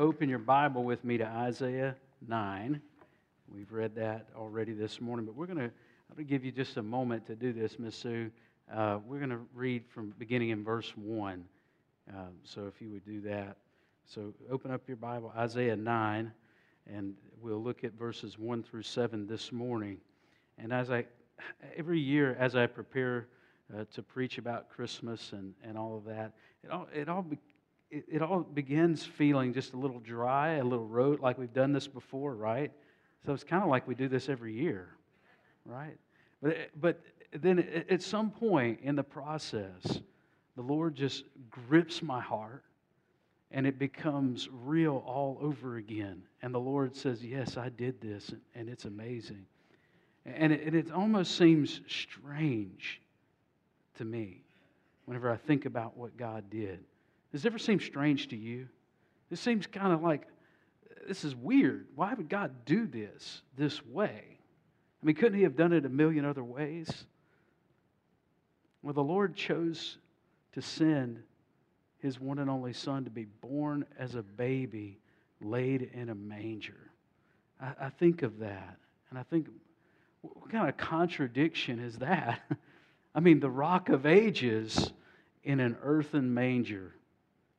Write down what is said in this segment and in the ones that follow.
open your Bible with me to Isaiah 9. We've read that already this morning, but we're going to, I'm going to give you just a moment to do this, Miss Sue. Uh, we're going to read from beginning in verse 1. Um, so if you would do that. So open up your Bible, Isaiah 9, and we'll look at verses 1 through 7 this morning. And as I, every year, as I prepare uh, to preach about Christmas and, and all of that, it all, it all it, it all begins feeling just a little dry, a little rote, like we've done this before, right? So it's kind of like we do this every year, right? But, but then at some point in the process, the Lord just grips my heart and it becomes real all over again. And the Lord says, Yes, I did this, and it's amazing. And it, it almost seems strange to me whenever I think about what God did. Does it ever seem strange to you? This seems kind of like this is weird. Why would God do this this way? I mean, couldn't He have done it a million other ways? Well, the Lord chose to send His one and only Son to be born as a baby laid in a manger. I, I think of that, and I think, what kind of contradiction is that? I mean, the rock of ages in an earthen manger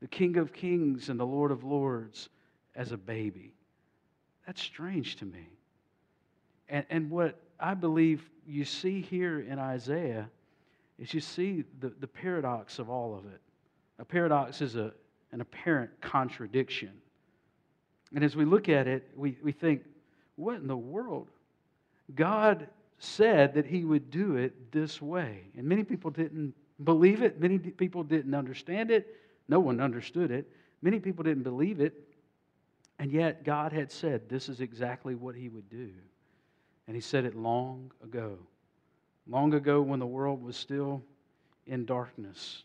the King of Kings and the Lord of Lords as a baby. That's strange to me. And, and what I believe you see here in Isaiah is you see the, the paradox of all of it. A paradox is a, an apparent contradiction. And as we look at it, we, we think, what in the world? God said that He would do it this way. And many people didn't believe it, many people didn't understand it, no one understood it. Many people didn't believe it. And yet, God had said this is exactly what He would do. And He said it long ago. Long ago, when the world was still in darkness.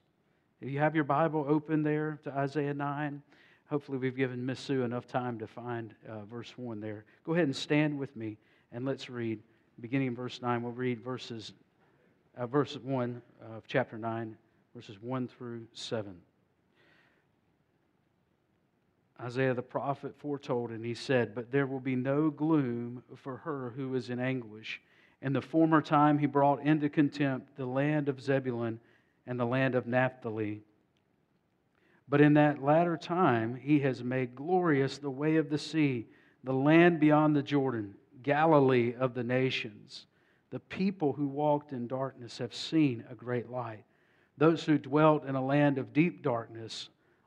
If you have your Bible open there to Isaiah 9, hopefully we've given Miss Sue enough time to find uh, verse 1 there. Go ahead and stand with me and let's read. Beginning in verse 9, we'll read verses, uh, verse 1 of chapter 9, verses 1 through 7. Isaiah the prophet foretold, and he said, But there will be no gloom for her who is in anguish. In the former time, he brought into contempt the land of Zebulun and the land of Naphtali. But in that latter time, he has made glorious the way of the sea, the land beyond the Jordan, Galilee of the nations. The people who walked in darkness have seen a great light. Those who dwelt in a land of deep darkness,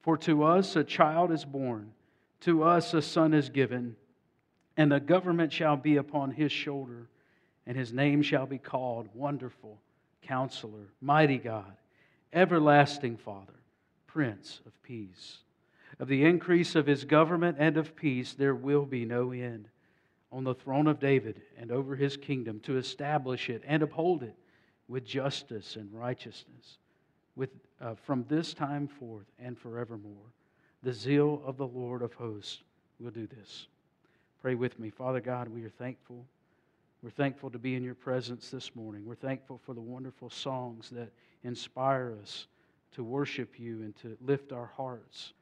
For to us a child is born, to us a son is given, and the government shall be upon his shoulder, and his name shall be called Wonderful, Counselor, Mighty God, Everlasting Father, Prince of Peace. Of the increase of his government and of peace there will be no end on the throne of David and over his kingdom to establish it and uphold it with justice and righteousness with, uh, from this time forth and forevermore. The zeal of the Lord of hosts will do this. Pray with me. Father God, we are thankful. We're thankful to be in your presence this morning. We're thankful for the wonderful songs that inspire us to worship you and to lift our hearts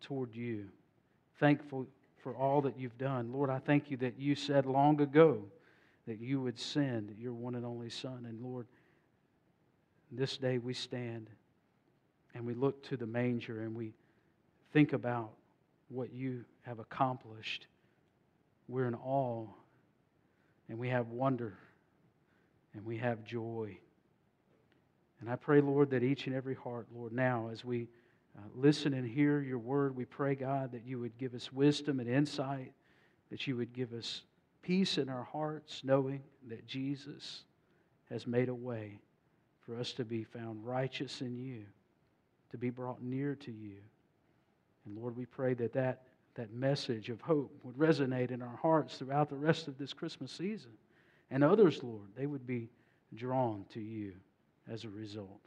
toward you. Thankful for all that you've done. Lord, I thank you that you said long ago that you would send your one and only Son. And Lord, this day we stand and we look to the manger and we think about what you have accomplished. We're in awe and we have wonder and we have joy. And I pray, Lord, that each and every heart, Lord, now as we uh, listen and hear your word, we pray, God, that you would give us wisdom and insight, that you would give us peace in our hearts, knowing that Jesus has made a way for us to be found righteous in you, to be brought near to you. And Lord, we pray that that, that message of hope would resonate in our hearts throughout the rest of this Christmas season. And others, Lord, they would be drawn to you as a result.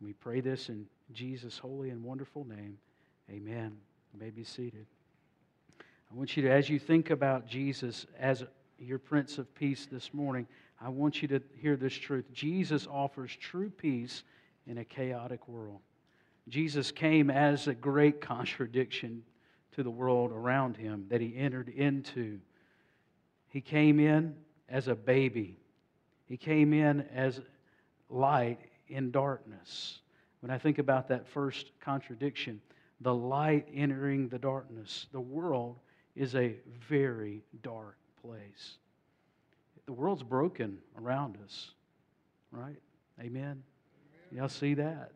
We pray this in Jesus' holy and wonderful name. Amen. You may be seated. I want you to, as you think about Jesus as your Prince of Peace this morning, I want you to hear this truth. Jesus offers true peace in a chaotic world. Jesus came as a great contradiction to the world around him that he entered into. He came in as a baby, he came in as light in darkness. When I think about that first contradiction, the light entering the darkness, the world is a very dark place. The world's broken around us, right? Amen. Y'all see that?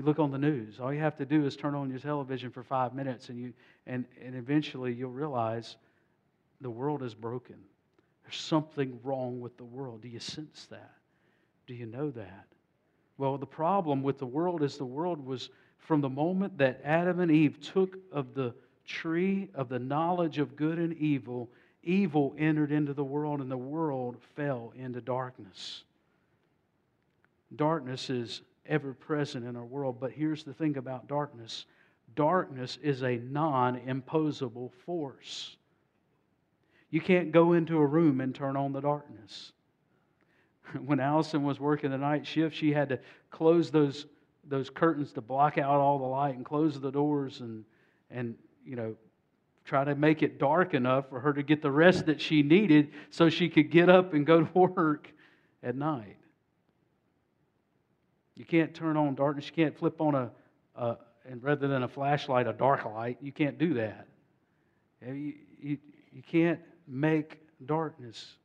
You look on the news. All you have to do is turn on your television for five minutes, and you and, and eventually you'll realize the world is broken. There's something wrong with the world. Do you sense that? Do you know that? Well, the problem with the world is the world was from the moment that Adam and Eve took of the tree of the knowledge of good and evil, evil entered into the world and the world fell into darkness. Darkness is ever present in our world, but here's the thing about darkness darkness is a non imposable force. You can't go into a room and turn on the darkness. When Allison was working the night shift, she had to close those, those curtains to block out all the light and close the doors and, and you know, try to make it dark enough for her to get the rest that she needed so she could get up and go to work at night. You can't turn on darkness. You can't flip on a, a and rather than a flashlight, a dark light. You can't do that. You, you, you can't make darkness.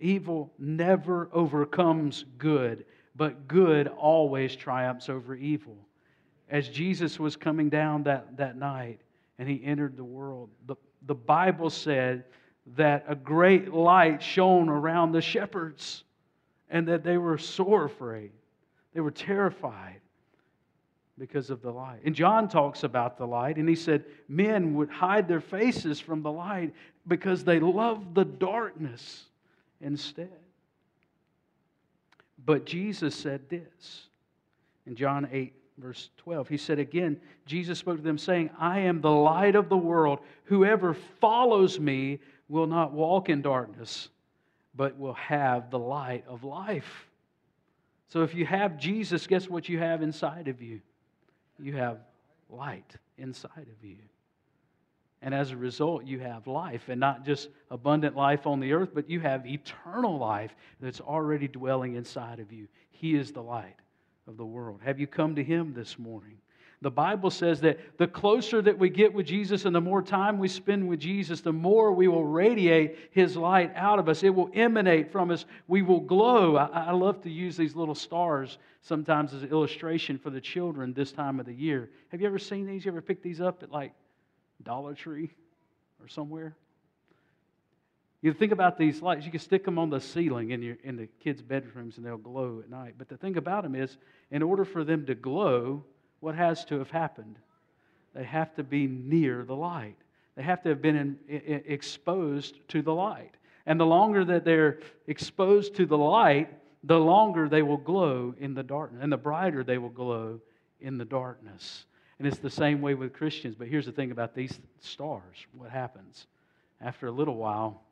Evil never overcomes good, but good always triumphs over evil. As Jesus was coming down that, that night and he entered the world, the, the Bible said that a great light shone around the shepherds and that they were sore afraid. They were terrified because of the light. And John talks about the light, and he said men would hide their faces from the light because they loved the darkness instead. But Jesus said this in John 8, verse 12. He said again, Jesus spoke to them, saying, I am the light of the world. Whoever follows me will not walk in darkness, but will have the light of life. So if you have Jesus, guess what you have inside of you? You have light inside of you. And as a result, you have life, and not just abundant life on the earth, but you have eternal life that's already dwelling inside of you. He is the light of the world. Have you come to Him this morning? The Bible says that the closer that we get with Jesus and the more time we spend with Jesus, the more we will radiate His light out of us. It will emanate from us. We will glow. I, I love to use these little stars sometimes as an illustration for the children this time of the year. Have you ever seen these? You ever picked these up at like Dollar Tree or somewhere? You think about these lights, you can stick them on the ceiling in, your, in the kids' bedrooms and they'll glow at night. But the thing about them is, in order for them to glow, what has to have happened? They have to be near the light. They have to have been in, in, exposed to the light. And the longer that they're exposed to the light, the longer they will glow in the darkness, and the brighter they will glow in the darkness. And it's the same way with Christians. But here's the thing about these stars what happens? After a little while,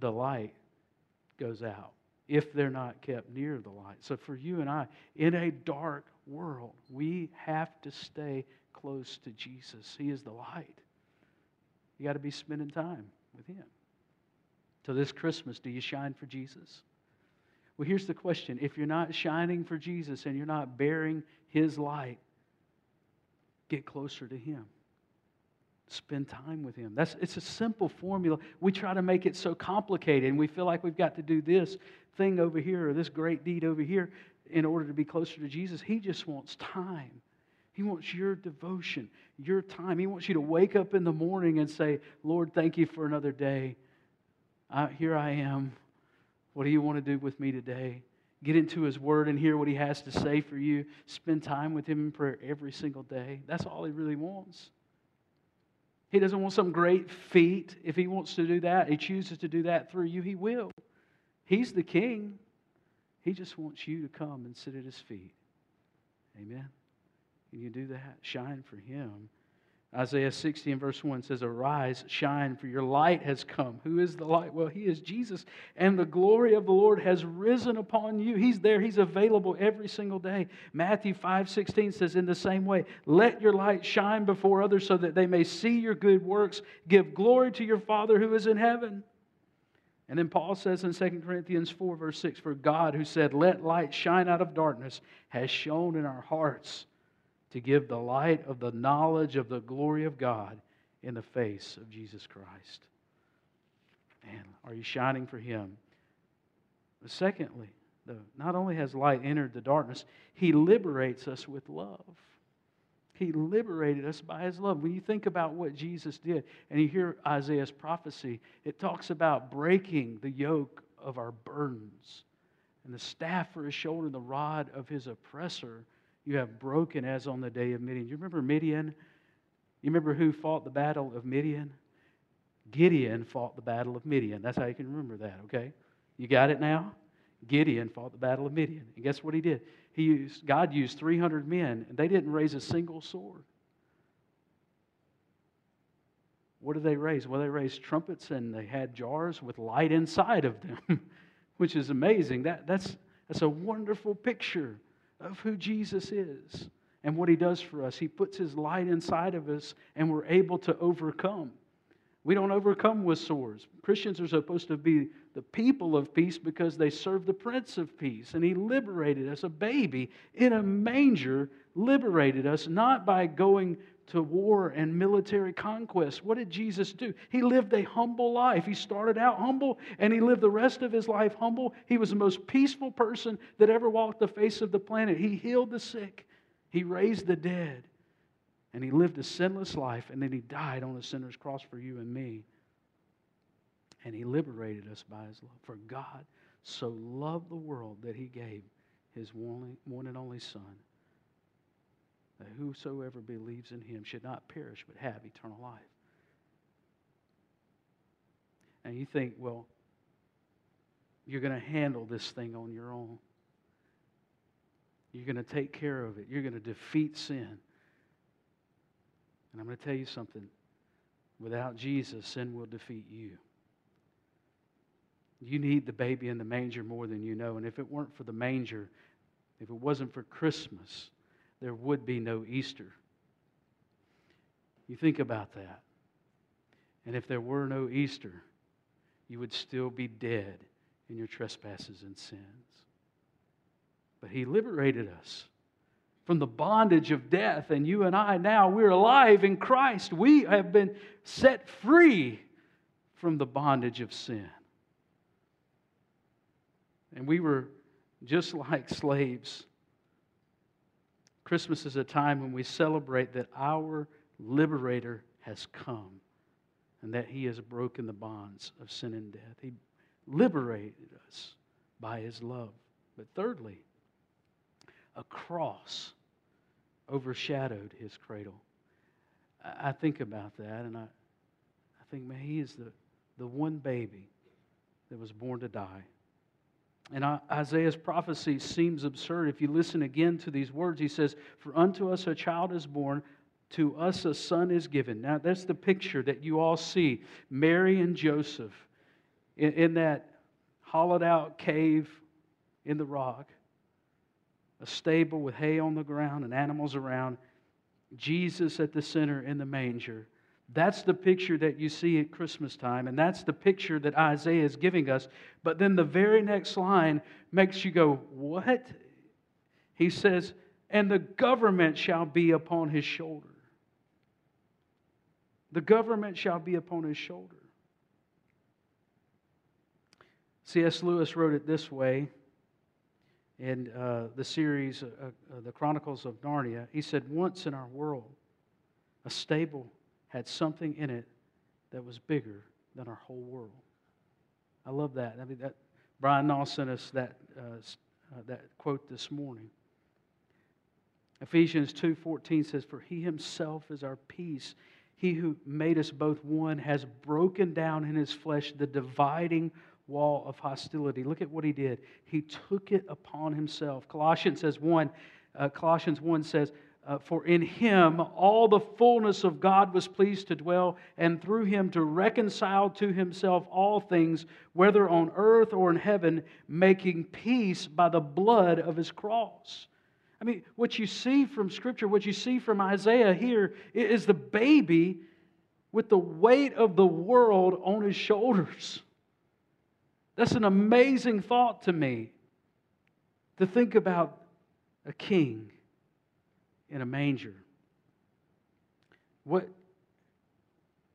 the light goes out if they're not kept near the light. So for you and I, in a dark world. We have to stay close to Jesus. He is the light. You got to be spending time with Him. So, this Christmas, do you shine for Jesus? Well, here's the question if you're not shining for Jesus and you're not bearing His light, get closer to Him. Spend time with Him. That's, it's a simple formula. We try to make it so complicated, and we feel like we've got to do this thing over here or this great deed over here in order to be closer to Jesus. He just wants time. He wants your devotion, your time. He wants you to wake up in the morning and say, Lord, thank you for another day. Here I am. What do you want to do with me today? Get into His Word and hear what He has to say for you. Spend time with Him in prayer every single day. That's all He really wants. He doesn't want some great feat. If He wants to do that, He chooses to do that through you, He will. He's the King. He just wants you to come and sit at His feet. Amen. Can you do that? Shine for Him. Isaiah 60 and verse 1 says, Arise, shine, for your light has come. Who is the light? Well, He is Jesus. And the glory of the Lord has risen upon you. He's there, He's available every single day. Matthew 5 16 says, In the same way, let your light shine before others so that they may see your good works. Give glory to your Father who is in heaven. And then Paul says in 2 Corinthians 4, verse 6, For God, who said, Let light shine out of darkness, has shone in our hearts to give the light of the knowledge of the glory of God in the face of Jesus Christ. Man, are you shining for Him? But secondly, though, not only has light entered the darkness, He liberates us with love. He liberated us by His love. When you think about what Jesus did, and you hear Isaiah's prophecy, it talks about breaking the yoke of our burdens and the staff for His shoulder the rod of His oppressor you have broken as on the day of Midian. You remember Midian? You remember who fought the battle of Midian? Gideon fought the battle of Midian. That's how you can remember that, okay? You got it now? Gideon fought the battle of Midian. And guess what he did? He used, God used 300 men, and they didn't raise a single sword. What did they raise? Well, they raised trumpets and they had jars with light inside of them, which is amazing. That, that's, that's a wonderful picture of who Jesus is and what he does for us. He puts his light inside of us and we're able to overcome. We don't overcome with swords. Christians are supposed to be the people of peace because they serve the Prince of Peace. And He liberated us. A baby in a manger liberated us, not by going to war and military conquest. What did Jesus do? He lived a humble life. He started out humble and he lived the rest of his life humble. He was the most peaceful person that ever walked the face of the planet. He healed the sick, he raised the dead, and he lived a sinless life. And then he died on a sinner's cross for you and me. And he liberated us by his love. For God so loved the world that he gave his one and only Son that whosoever believes in him should not perish but have eternal life. And you think, well, you're going to handle this thing on your own. You're going to take care of it. You're going to defeat sin. And I'm going to tell you something. Without Jesus, sin will defeat you. You need the baby in the manger more than you know. And if it weren't for the manger, if it wasn't for Christmas, there would be no Easter. You think about that. And if there were no Easter, you would still be dead in your trespasses and sins. But He liberated us from the bondage of death, and you and I now, we're alive in Christ. We have been set free from the bondage of sin. And we were just like slaves Christmas is a time when we celebrate that our liberator has come and that he has broken the bonds of sin and death. He liberated us by his love. But thirdly, a cross overshadowed his cradle. I think about that and I, I think, man, he is the, the one baby that was born to die and Isaiah's prophecy seems absurd. If you listen again to these words, he says, For unto us a child is born, to us a son is given. Now, that's the picture that you all see Mary and Joseph in, in that hollowed out cave in the rock, a stable with hay on the ground and animals around, Jesus at the center in the manger. That's the picture that you see at Christmas time, and that's the picture that Isaiah is giving us. But then the very next line makes you go, What? He says, And the government shall be upon his shoulder. The government shall be upon his shoulder. C.S. Lewis wrote it this way in uh, the series, uh, uh, The Chronicles of Narnia. He said, Once in our world, a stable had something in it that was bigger than our whole world. I love that. I mean, that Brian Noll sent us that, uh, uh, that quote this morning. Ephesians 2:14 says, "For he himself is our peace. He who made us both one has broken down in his flesh the dividing wall of hostility. Look at what he did. He took it upon himself. Colossians says 1, uh, Colossians 1 says, uh, For in him all the fullness of God was pleased to dwell, and through him to reconcile to himself all things, whether on earth or in heaven, making peace by the blood of his cross. I mean, what you see from Scripture, what you see from Isaiah here is the baby with the weight of the world on his shoulders. That's an amazing thought to me to think about a king in a manger. What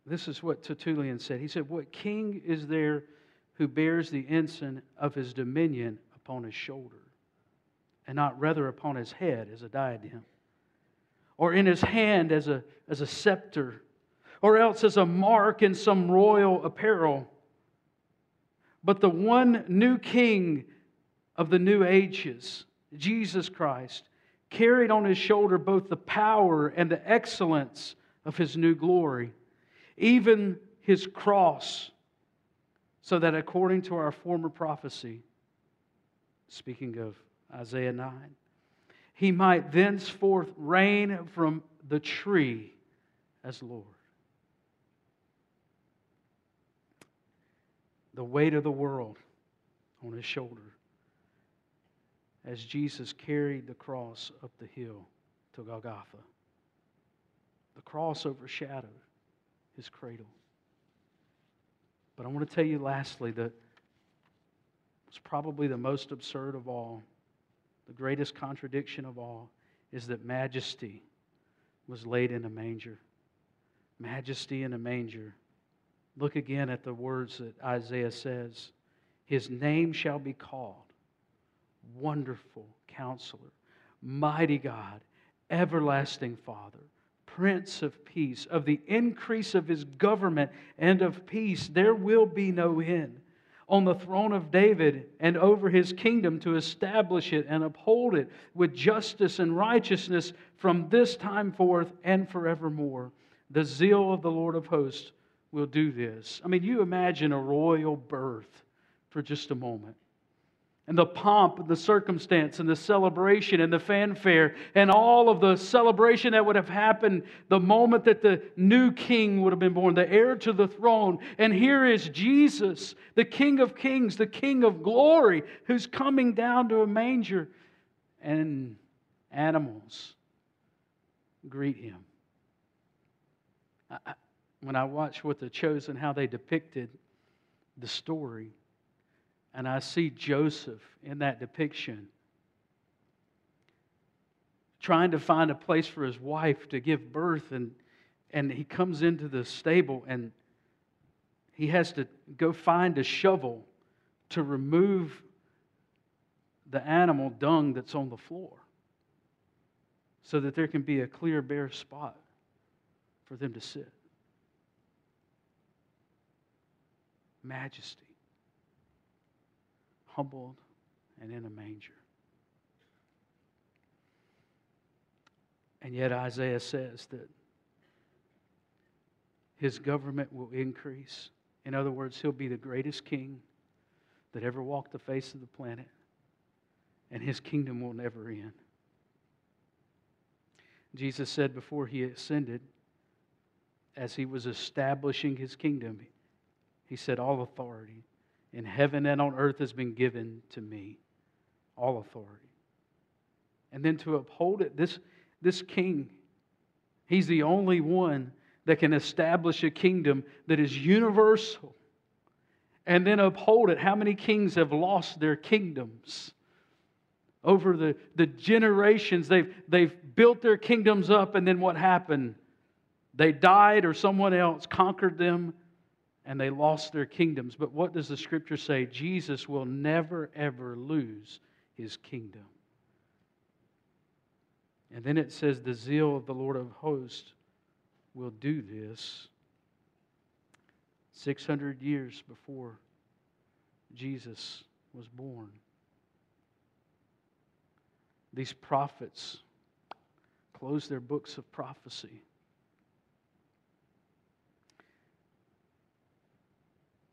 this is what Tertullian said. He said, What king is there who bears the ensign of his dominion upon his shoulder, and not rather upon his head as a diadem, or in his hand as a, as a scepter, or else as a mark in some royal apparel? But the one new king of the new ages, Jesus Christ, carried on his shoulder both the power and the excellence of his new glory, even his cross, so that according to our former prophecy, speaking of Isaiah 9, he might thenceforth reign from the tree as Lord. The weight of the world on his shoulder as Jesus carried the cross up the hill to Golgotha. The cross overshadowed his cradle. But I want to tell you lastly that it's probably the most absurd of all, the greatest contradiction of all, is that majesty was laid in a manger. Majesty in a manger. Look again at the words that Isaiah says His name shall be called Wonderful Counselor, Mighty God, Everlasting Father, Prince of Peace. Of the increase of his government and of peace, there will be no end. On the throne of David and over his kingdom to establish it and uphold it with justice and righteousness from this time forth and forevermore. The zeal of the Lord of hosts will do this. I mean, you imagine a royal birth for just a moment and the pomp and the circumstance and the celebration and the fanfare and all of the celebration that would have happened the moment that the new king would have been born, the heir to the throne. And here is Jesus, the King of kings, the King of glory, who's coming down to a manger. And animals greet him. I, when I watch what the chosen, how they depicted the story, and I see Joseph in that depiction trying to find a place for his wife to give birth. And, and he comes into the stable and he has to go find a shovel to remove the animal dung that's on the floor so that there can be a clear, bare spot for them to sit. Majesty humbled and in a manger. And yet, Isaiah says that his government will increase. In other words, he'll be the greatest king that ever walked the face of the planet, and his kingdom will never end. Jesus said before he ascended, as he was establishing his kingdom, he said, All authority in heaven and on earth has been given to me, all authority. And then to uphold it, this, this king, he's the only one that can establish a kingdom that is universal and then uphold it. How many kings have lost their kingdoms? Over the, the generations, they've, they've built their kingdoms up, and then what happened? They died, or someone else conquered them, and they lost their kingdoms. But what does the scripture say? Jesus will never, ever lose his kingdom. And then it says, the zeal of the Lord of hosts will do this 600 years before Jesus was born. These prophets closed their books of prophecy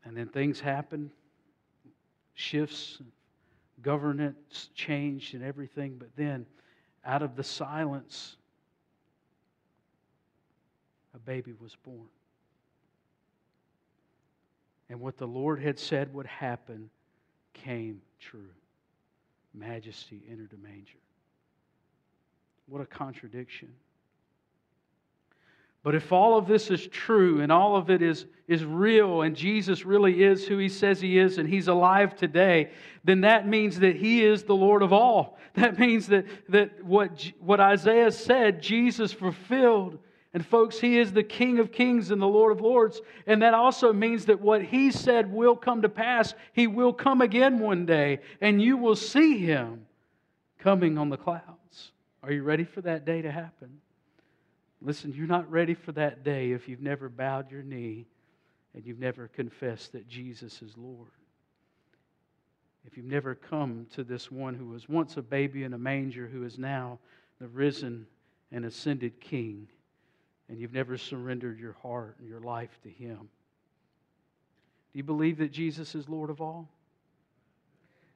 And then things happen, shifts, governance changed, and everything. But then, out of the silence, a baby was born. And what the Lord had said would happen came true. Majesty entered a manger. What a contradiction. But if all of this is true and all of it is, is real and Jesus really is who he says he is and he's alive today, then that means that he is the Lord of all. That means that, that what, what Isaiah said, Jesus fulfilled. And folks, he is the King of kings and the Lord of lords. And that also means that what he said will come to pass. He will come again one day, and you will see him coming on the clouds. Are you ready for that day to happen? Listen, you're not ready for that day if you've never bowed your knee and you've never confessed that Jesus is Lord. If you've never come to this one who was once a baby in a manger, who is now the risen and ascended King, and you've never surrendered your heart and your life to Him, do you believe that Jesus is Lord of all?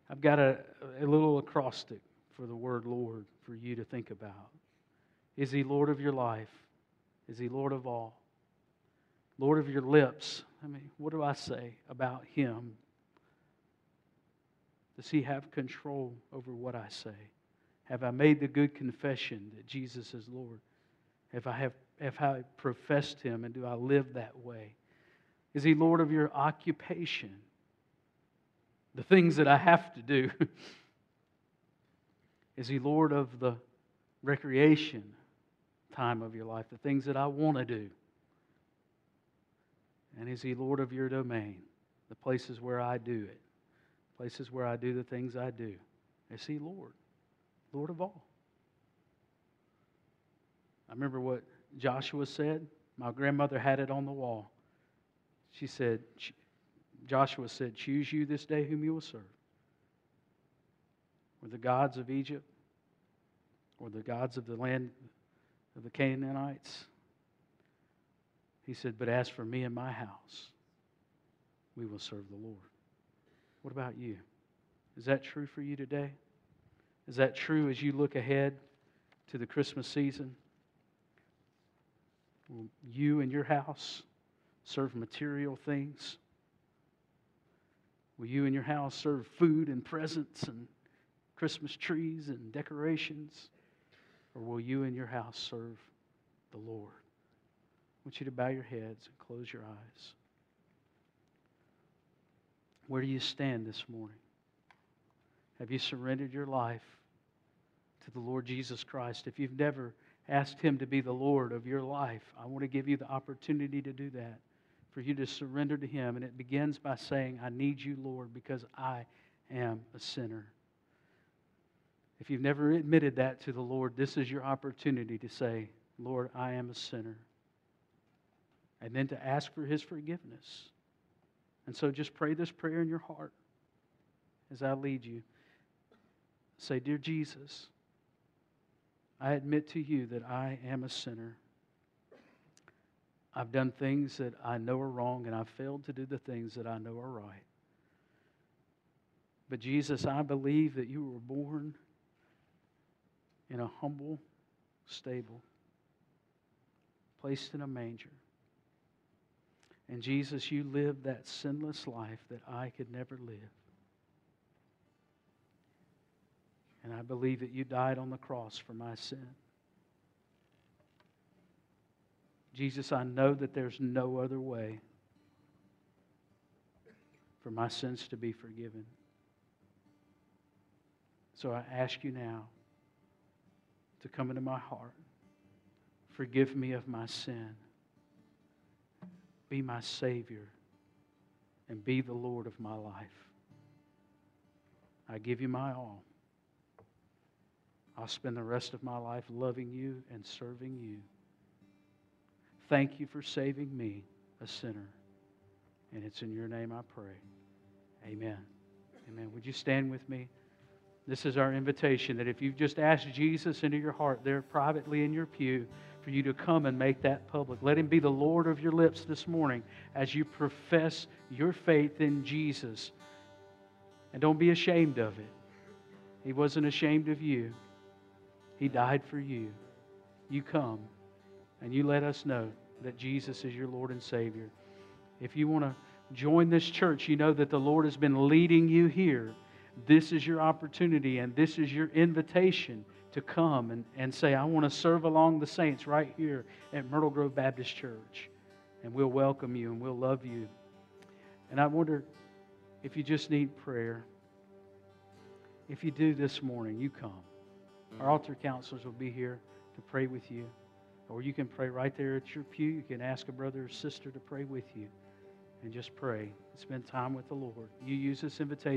I've got a, a little acrostic for the word Lord for you to think about. Is He Lord of your life? Is He Lord of all? Lord of your lips. I mean, what do I say about Him? Does He have control over what I say? Have I made the good confession that Jesus is Lord? Have I, have, have I professed Him and do I live that way? Is He Lord of your occupation? The things that I have to do. Is He Lord of the recreation time of your life, the things that I want to do? And is He Lord of your domain, the places where I do it, places where I do the things I do? Is He Lord, Lord of all? I remember what Joshua said. My grandmother had it on the wall. She said, Joshua said, Choose you this day whom you will serve. Were the gods of Egypt or the gods of the land of the Canaanites? He said, But as for me and my house, we will serve the Lord. What about you? Is that true for you today? Is that true as you look ahead to the Christmas season? Will you and your house serve material things? Will you and your house serve food and presents and Christmas trees and decorations? Or will you and your house serve the Lord? I want you to bow your heads and close your eyes. Where do you stand this morning? Have you surrendered your life to the Lord Jesus Christ? If you've never asked Him to be the Lord of your life, I want to give you the opportunity to do that, for you to surrender to Him. And it begins by saying, I need you, Lord, because I am a sinner. If you've never admitted that to the Lord, this is your opportunity to say, Lord, I am a sinner. And then to ask for His forgiveness. And so just pray this prayer in your heart as I lead you. Say, Dear Jesus, I admit to you that I am a sinner. I've done things that I know are wrong, and I've failed to do the things that I know are right. But Jesus, I believe that you were born in a humble stable, placed in a manger. And Jesus, you lived that sinless life that I could never live. And I believe that you died on the cross for my sin. Jesus, I know that there's no other way for my sins to be forgiven. So I ask you now to come into my heart. Forgive me of my sin. Be my Savior and be the Lord of my life. I give you my all. I'll spend the rest of my life loving you and serving you. Thank you for saving me, a sinner. And it's in your name I pray. Amen. Amen. Would you stand with me? This is our invitation that if you've just asked Jesus into your heart there privately in your pew, for you to come and make that public. Let Him be the Lord of your lips this morning as you profess your faith in Jesus. And don't be ashamed of it. He wasn't ashamed of you, He died for you. You come and you let us know that Jesus is your Lord and Savior. If you want to join this church, you know that the Lord has been leading you here. This is your opportunity and this is your invitation to come and, and say, I want to serve along the saints right here at Myrtle Grove Baptist Church. And we'll welcome you and we'll love you. And I wonder if you just need prayer. If you do this morning, you come. Our altar counselors will be here to pray with you. Or you can pray right there at your pew. You can ask a brother or sister to pray with you and just pray. Spend time with the Lord. You use this invitation.